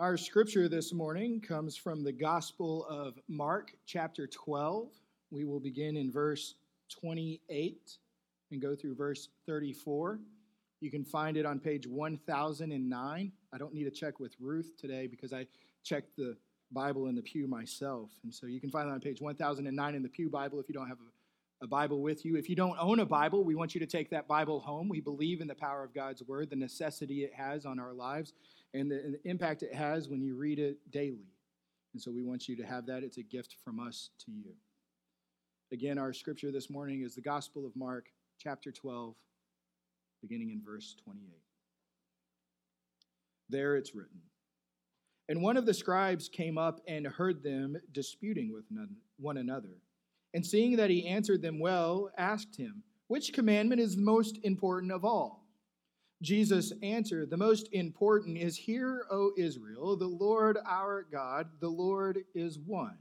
Our scripture this morning comes from the Gospel of Mark, chapter 12. We will begin in verse 28 and go through verse 34. You can find it on page 1009. I don't need to check with Ruth today because I checked the Bible in the pew myself. And so you can find it on page 1009 in the Pew Bible if you don't have a, a Bible with you. If you don't own a Bible, we want you to take that Bible home. We believe in the power of God's Word, the necessity it has on our lives, and the, and the impact it has when you read it daily. And so we want you to have that. It's a gift from us to you. Again, our scripture this morning is the Gospel of Mark, chapter 12, beginning in verse 28. There it's written And one of the scribes came up and heard them disputing with one another. And seeing that he answered them well, asked him, Which commandment is the most important of all? Jesus answered, The most important is, Hear, O Israel, the Lord our God, the Lord is one.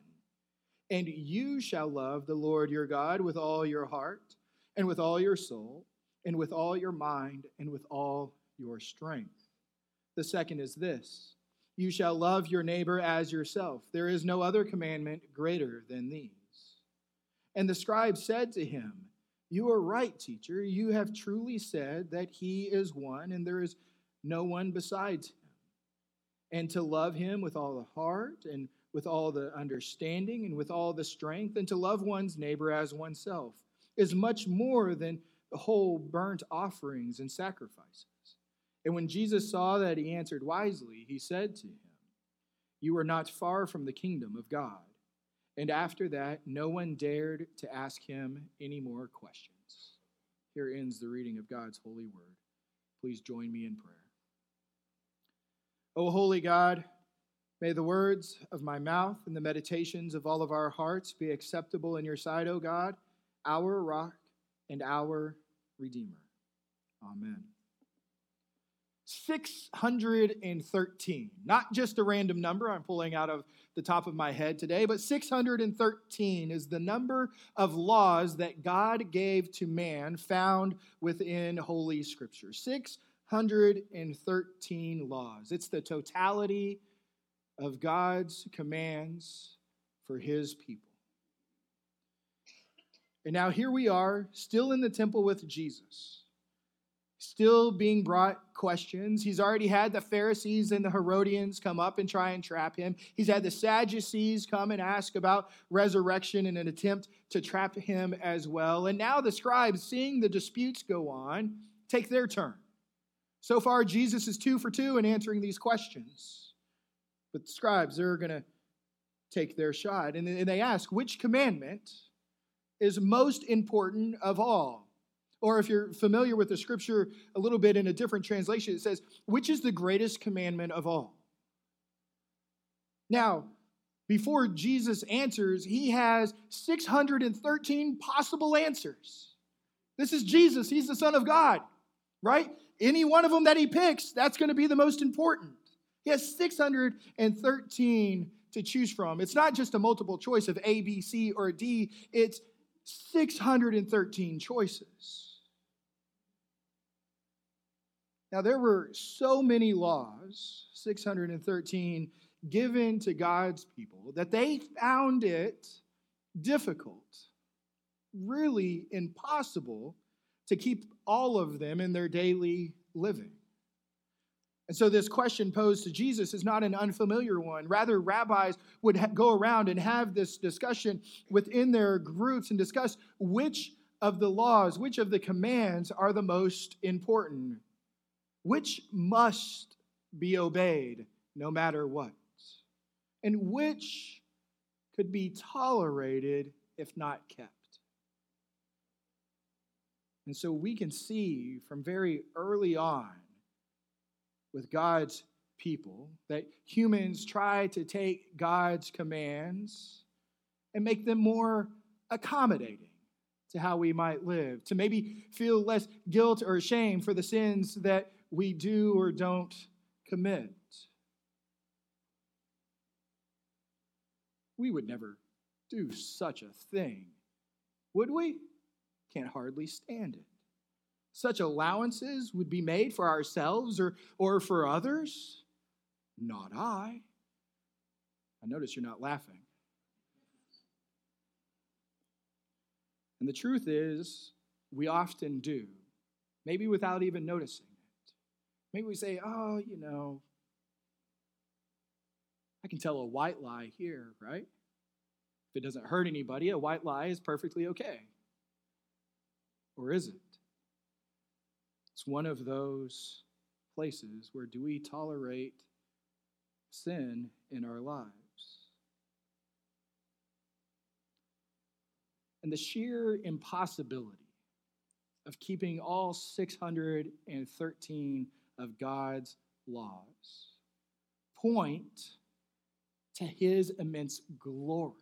And you shall love the Lord your God with all your heart, and with all your soul, and with all your mind, and with all your strength. The second is this You shall love your neighbor as yourself. There is no other commandment greater than these. And the scribe said to him, You are right, teacher. You have truly said that he is one, and there is no one besides him. And to love him with all the heart, and with all the understanding and with all the strength, and to love one's neighbor as oneself is much more than the whole burnt offerings and sacrifices. And when Jesus saw that he answered wisely, he said to him, You are not far from the kingdom of God. And after that, no one dared to ask him any more questions. Here ends the reading of God's holy word. Please join me in prayer. O holy God, May the words of my mouth and the meditations of all of our hearts be acceptable in your sight, O God, our rock and our redeemer. Amen. 613. Not just a random number I'm pulling out of the top of my head today, but 613 is the number of laws that God gave to man found within Holy Scripture. 613 laws. It's the totality of God's commands for his people. And now here we are, still in the temple with Jesus, still being brought questions. He's already had the Pharisees and the Herodians come up and try and trap him. He's had the Sadducees come and ask about resurrection in an attempt to trap him as well. And now the scribes, seeing the disputes go on, take their turn. So far, Jesus is two for two in answering these questions. But the scribes, they're going to take their shot. And they ask, which commandment is most important of all? Or if you're familiar with the scripture a little bit in a different translation, it says, which is the greatest commandment of all? Now, before Jesus answers, he has 613 possible answers. This is Jesus, he's the Son of God, right? Any one of them that he picks, that's going to be the most important. He has 613 to choose from. It's not just a multiple choice of A, B, C, or D, it's 613 choices. Now, there were so many laws, 613, given to God's people that they found it difficult, really impossible, to keep all of them in their daily living. And so, this question posed to Jesus is not an unfamiliar one. Rather, rabbis would ha- go around and have this discussion within their groups and discuss which of the laws, which of the commands are the most important, which must be obeyed no matter what, and which could be tolerated if not kept. And so, we can see from very early on with God's people, that humans try to take God's commands and make them more accommodating to how we might live, to maybe feel less guilt or shame for the sins that we do or don't commit. We would never do such a thing, would we? Can't hardly stand it such allowances would be made for ourselves or, or for others? Not I. I notice you're not laughing. And the truth is, we often do, maybe without even noticing. Maybe we say, oh, you know, I can tell a white lie here, right? If it doesn't hurt anybody, a white lie is perfectly okay. Or is it? It's one of those places where do we tolerate sin in our lives? And the sheer impossibility of keeping all 613 of God's laws point to his immense glory.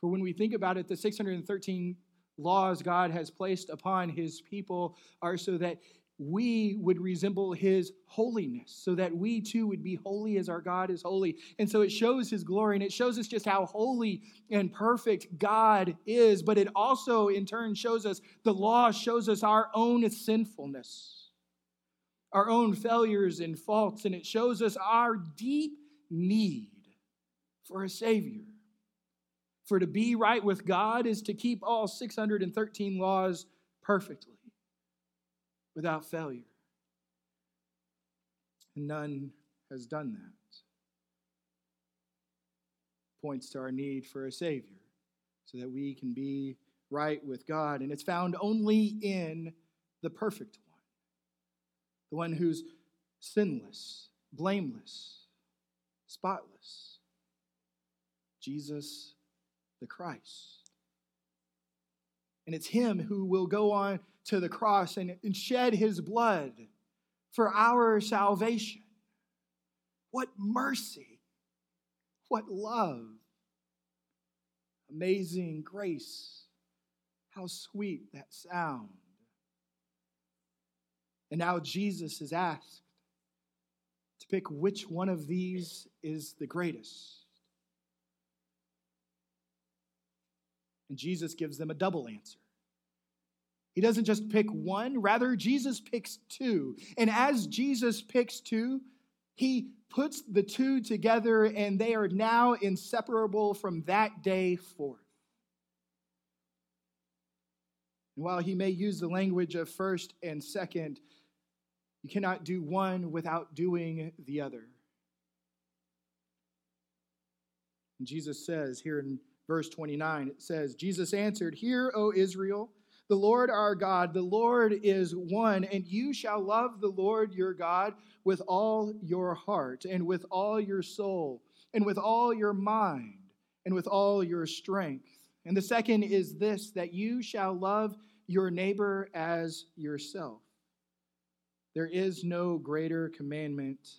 For when we think about it, the 613 laws God has placed upon his people are so that we would resemble his holiness, so that we too would be holy as our God is holy. And so it shows his glory and it shows us just how holy and perfect God is, but it also in turn shows us the law shows us our own sinfulness, our own failures and faults, and it shows us our deep need for a Savior. For to be right with God is to keep all 613 laws perfectly, without failure. And none has done that. Points to our need for a Savior so that we can be right with God. And it's found only in the perfect the one who's sinless, blameless, spotless Jesus the Christ. And it's Him who will go on to the cross and, and shed His blood for our salvation. What mercy! What love! Amazing grace. How sweet that sound. And now Jesus is asked to pick which one of these is the greatest. And Jesus gives them a double answer. He doesn't just pick one, rather, Jesus picks two. And as Jesus picks two, he puts the two together, and they are now inseparable from that day forth. And while he may use the language of first and second, you cannot do one without doing the other. And Jesus says here in verse 29, it says, Jesus answered, Hear, O Israel, the Lord our God, the Lord is one, and you shall love the Lord your God with all your heart, and with all your soul, and with all your mind, and with all your strength. And the second is this that you shall love your neighbor as yourself. There is no greater commandment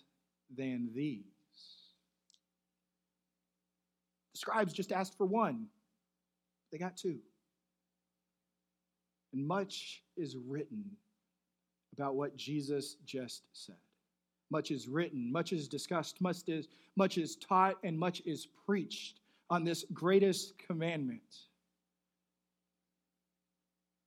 than these. The scribes just asked for one, they got two. And much is written about what Jesus just said. Much is written, much is discussed, much is, much is taught, and much is preached on this greatest commandment.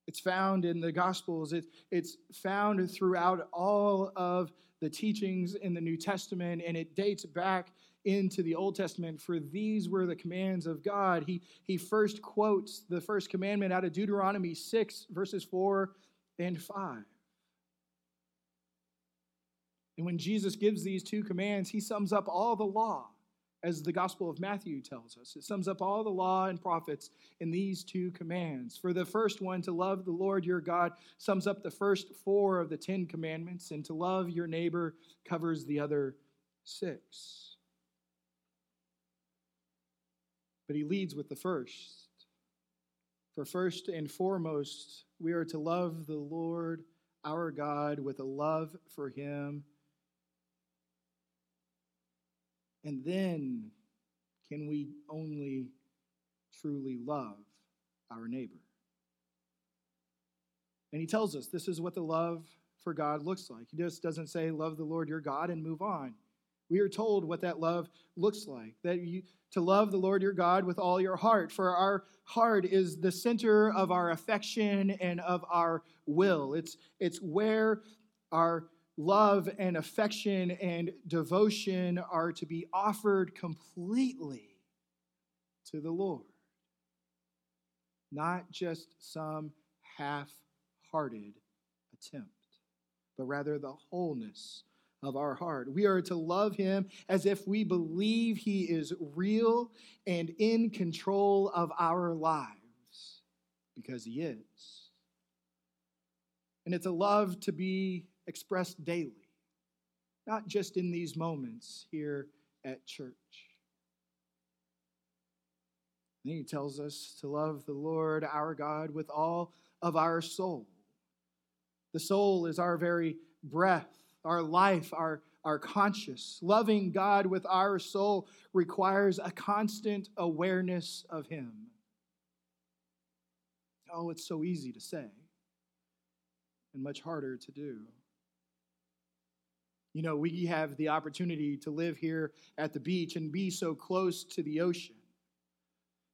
It's found in the Gospels. It, it's found throughout all of the teachings in the New Testament, and it dates back into the Old Testament, for these were the commands of God. He, he first quotes the first commandment out of Deuteronomy 6, verses 4 and 5. And when Jesus gives these two commands, he sums up all the law as the Gospel of Matthew tells us. It sums up all the law and prophets in these two commands. For the first one, to love the Lord your God, sums up the first four of the Ten Commandments, and to love your neighbor covers the other six. But he leads with the first. For first and foremost, we are to love the Lord our God with a love for him And then can we only truly love our neighbor. And he tells us this is what the love for God looks like. He just doesn't say, Love the Lord your God and move on. We are told what that love looks like that you to love the Lord your God with all your heart, for our heart is the center of our affection and of our will. It's, it's where our love and affection and devotion are to be offered completely to the Lord, not just some half hearted attempt, but rather the wholeness of our heart. We are to love him as if we believe he is real and in control of our lives, because he is. And it's a love to be expressed daily, not just in these moments here at church. And he tells us to love the Lord our God with all of our soul. The soul is our very breath, our life, our, our conscious. Loving God with our soul requires a constant awareness of Him. Oh, it's so easy to say and much harder to do. You know, we have the opportunity to live here at the beach and be so close to the ocean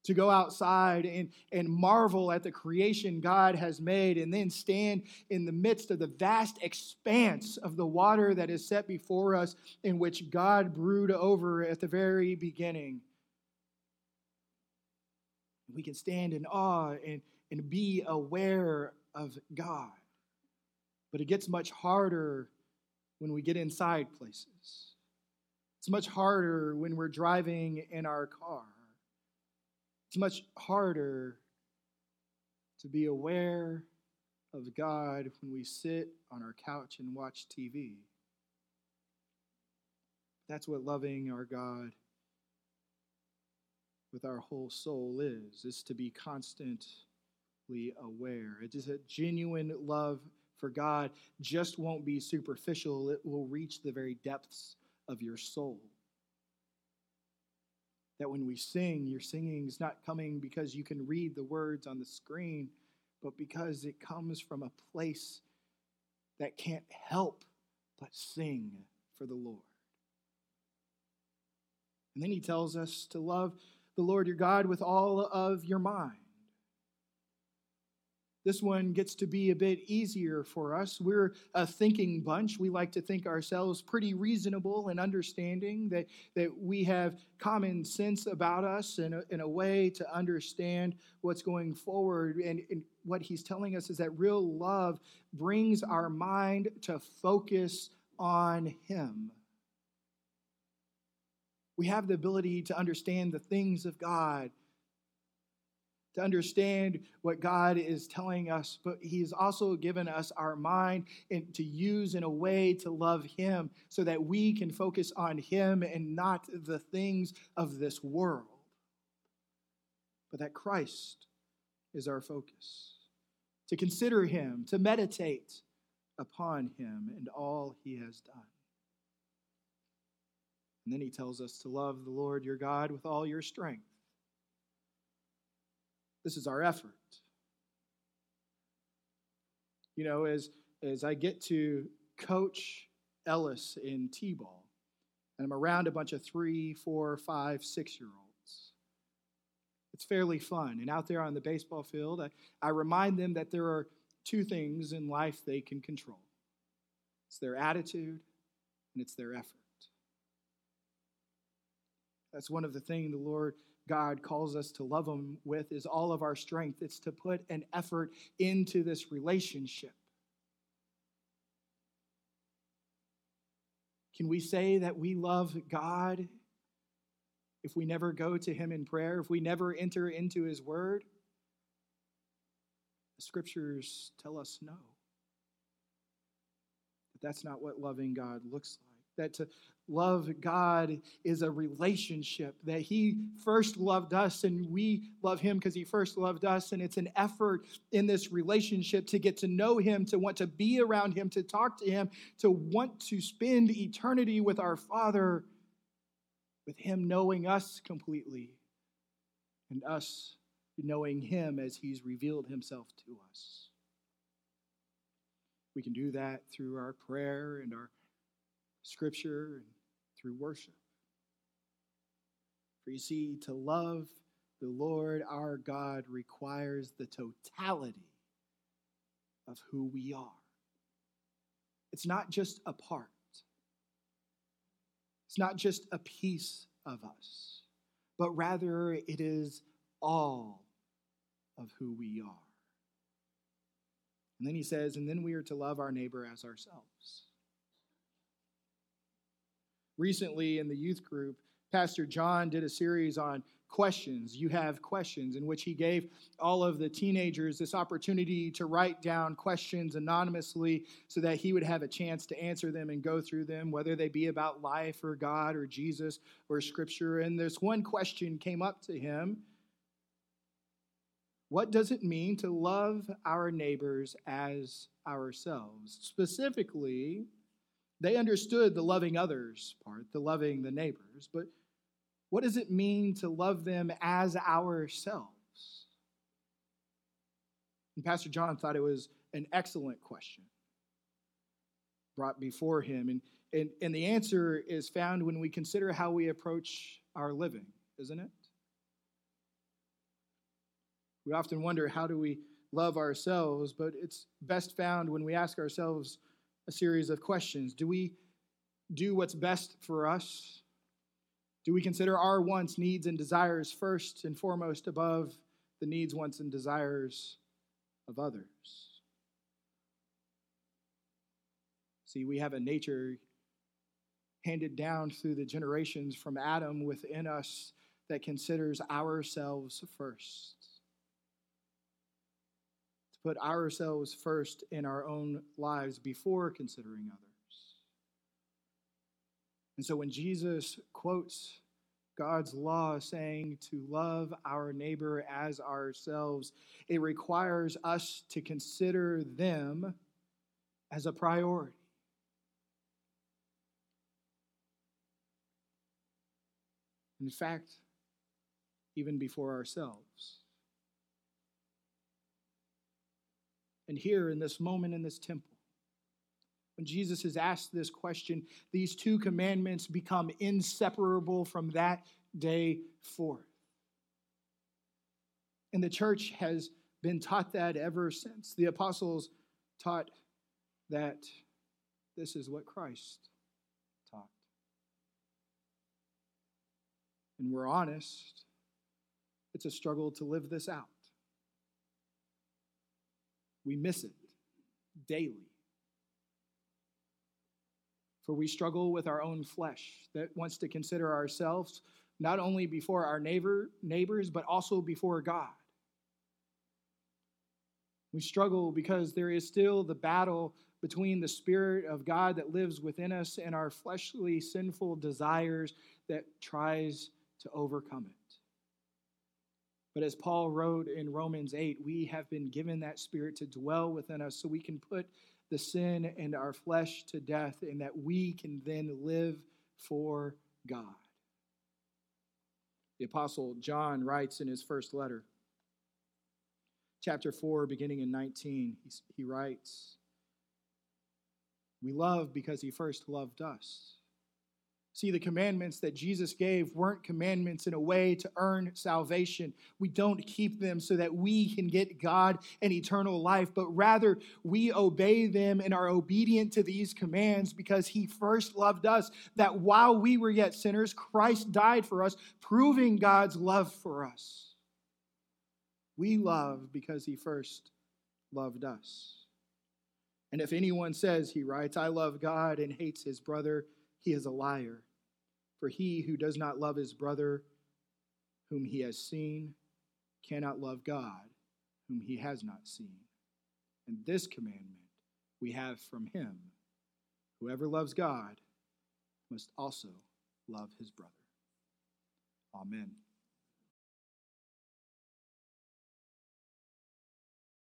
to go outside and, and marvel at the creation God has made, and then stand in the midst of the vast expanse of the water that is set before us, in which God brewed over at the very beginning. We can stand in awe and, and be aware of God. But it gets much harder when we get inside places. It's much harder when we're driving in our car. It's much harder to be aware of God when we sit on our couch and watch TV. That's what loving our God with our whole soul is, is to be constantly aware. It is a genuine love for God just won't be superficial, it will reach the very depths of your soul that when we sing, your singing is not coming because you can read the words on the screen, but because it comes from a place that can't help but sing for the Lord. And then he tells us to love the Lord your God with all of your mind. This one gets to be a bit easier for us. We're a thinking bunch. We like to think ourselves pretty reasonable and understanding, that, that we have common sense about us in a, a way to understand what's going forward. And, and what he's telling us is that real love brings our mind to focus on him. We have the ability to understand the things of God to understand what God is telling us, but He's also given us our mind and to use in a way to love Him so that we can focus on Him and not the things of this world. But that Christ is our focus. To consider Him, to meditate upon Him and all He has done. And then He tells us to love the Lord your God with all your strength this is our effort. You know, as, as I get to coach Ellis in T ball, and I'm around a bunch of three, four, five, six year olds, it's fairly fun. And out there on the baseball field, I, I remind them that there are two things in life they can control it's their attitude and it's their effort. That's one of the things the Lord God calls us to love Him with is all of our strength. It's to put an effort into this relationship. Can we say that we love God if we never go to Him in prayer, if we never enter into His Word? The scriptures tell us no. But that's not what loving God looks like. That to love God is a relationship, that He first loved us and we love Him because He first loved us. And it's an effort in this relationship to get to know Him, to want to be around Him, to talk to Him, to want to spend eternity with our Father, with Him knowing us completely and us knowing Him as He's revealed Himself to us. We can do that through our prayer and our scripture and through worship. For you see, to love the Lord our God requires the totality of who we are. it's not just a part, it's not just a piece of us, but rather it is all of who we are. And then he says, and then we are to love our neighbor as ourselves. Recently in the youth group, Pastor John did a series on questions. You have questions, in which he gave all of the teenagers this opportunity to write down questions anonymously so that he would have a chance to answer them and go through them, whether they be about life or God or Jesus or Scripture. And this one question came up to him What does it mean to love our neighbors as ourselves? Specifically, they understood the loving others part, the loving the neighbors, but what does it mean to love them as ourselves? And Pastor John thought it was an excellent question brought before him. And, and, and the answer is found when we consider how we approach our living, isn't it? We often wonder how do we love ourselves, but it's best found when we ask ourselves a series of questions. Do we do what's best for us? Do we consider our wants, needs, and desires first and foremost above the needs, wants, and desires of others? See, we have a nature handed down through the generations from Adam within us that considers ourselves first. Put ourselves first in our own lives before considering others. And so when Jesus quotes God's law saying to love our neighbor as ourselves, it requires us to consider them as a priority. In fact, even before ourselves. And here in this moment in this temple, when Jesus is asked this question, these two commandments become inseparable from that day forth. And the church has been taught that ever since. The apostles taught that this is what Christ taught. And we're honest, it's a struggle to live this out. We miss it daily. For we struggle with our own flesh that wants to consider ourselves not only before our neighbor, neighbors, but also before God. We struggle because there is still the battle between the Spirit of God that lives within us and our fleshly, sinful desires that tries to overcome it. But as Paul wrote in Romans 8, we have been given that Spirit to dwell within us so we can put the sin and our flesh to death, and that we can then live for God. The Apostle John writes in his first letter, chapter 4, beginning in 19, he, writes, We love because he first loved us. See, the commandments that Jesus gave weren't commandments in a way to earn salvation. We don't keep them so that we can get God and eternal life, but rather we obey them and are obedient to these commands because He first loved us. That while we were yet sinners, Christ died for us, proving God's love for us. We love because He first loved us. And if anyone says, he writes, I love God and hates his brother, he is a liar. For he who does not love his brother whom he has seen cannot love God whom he has not seen. And this commandment we have from him whoever loves God must also love his brother. Amen.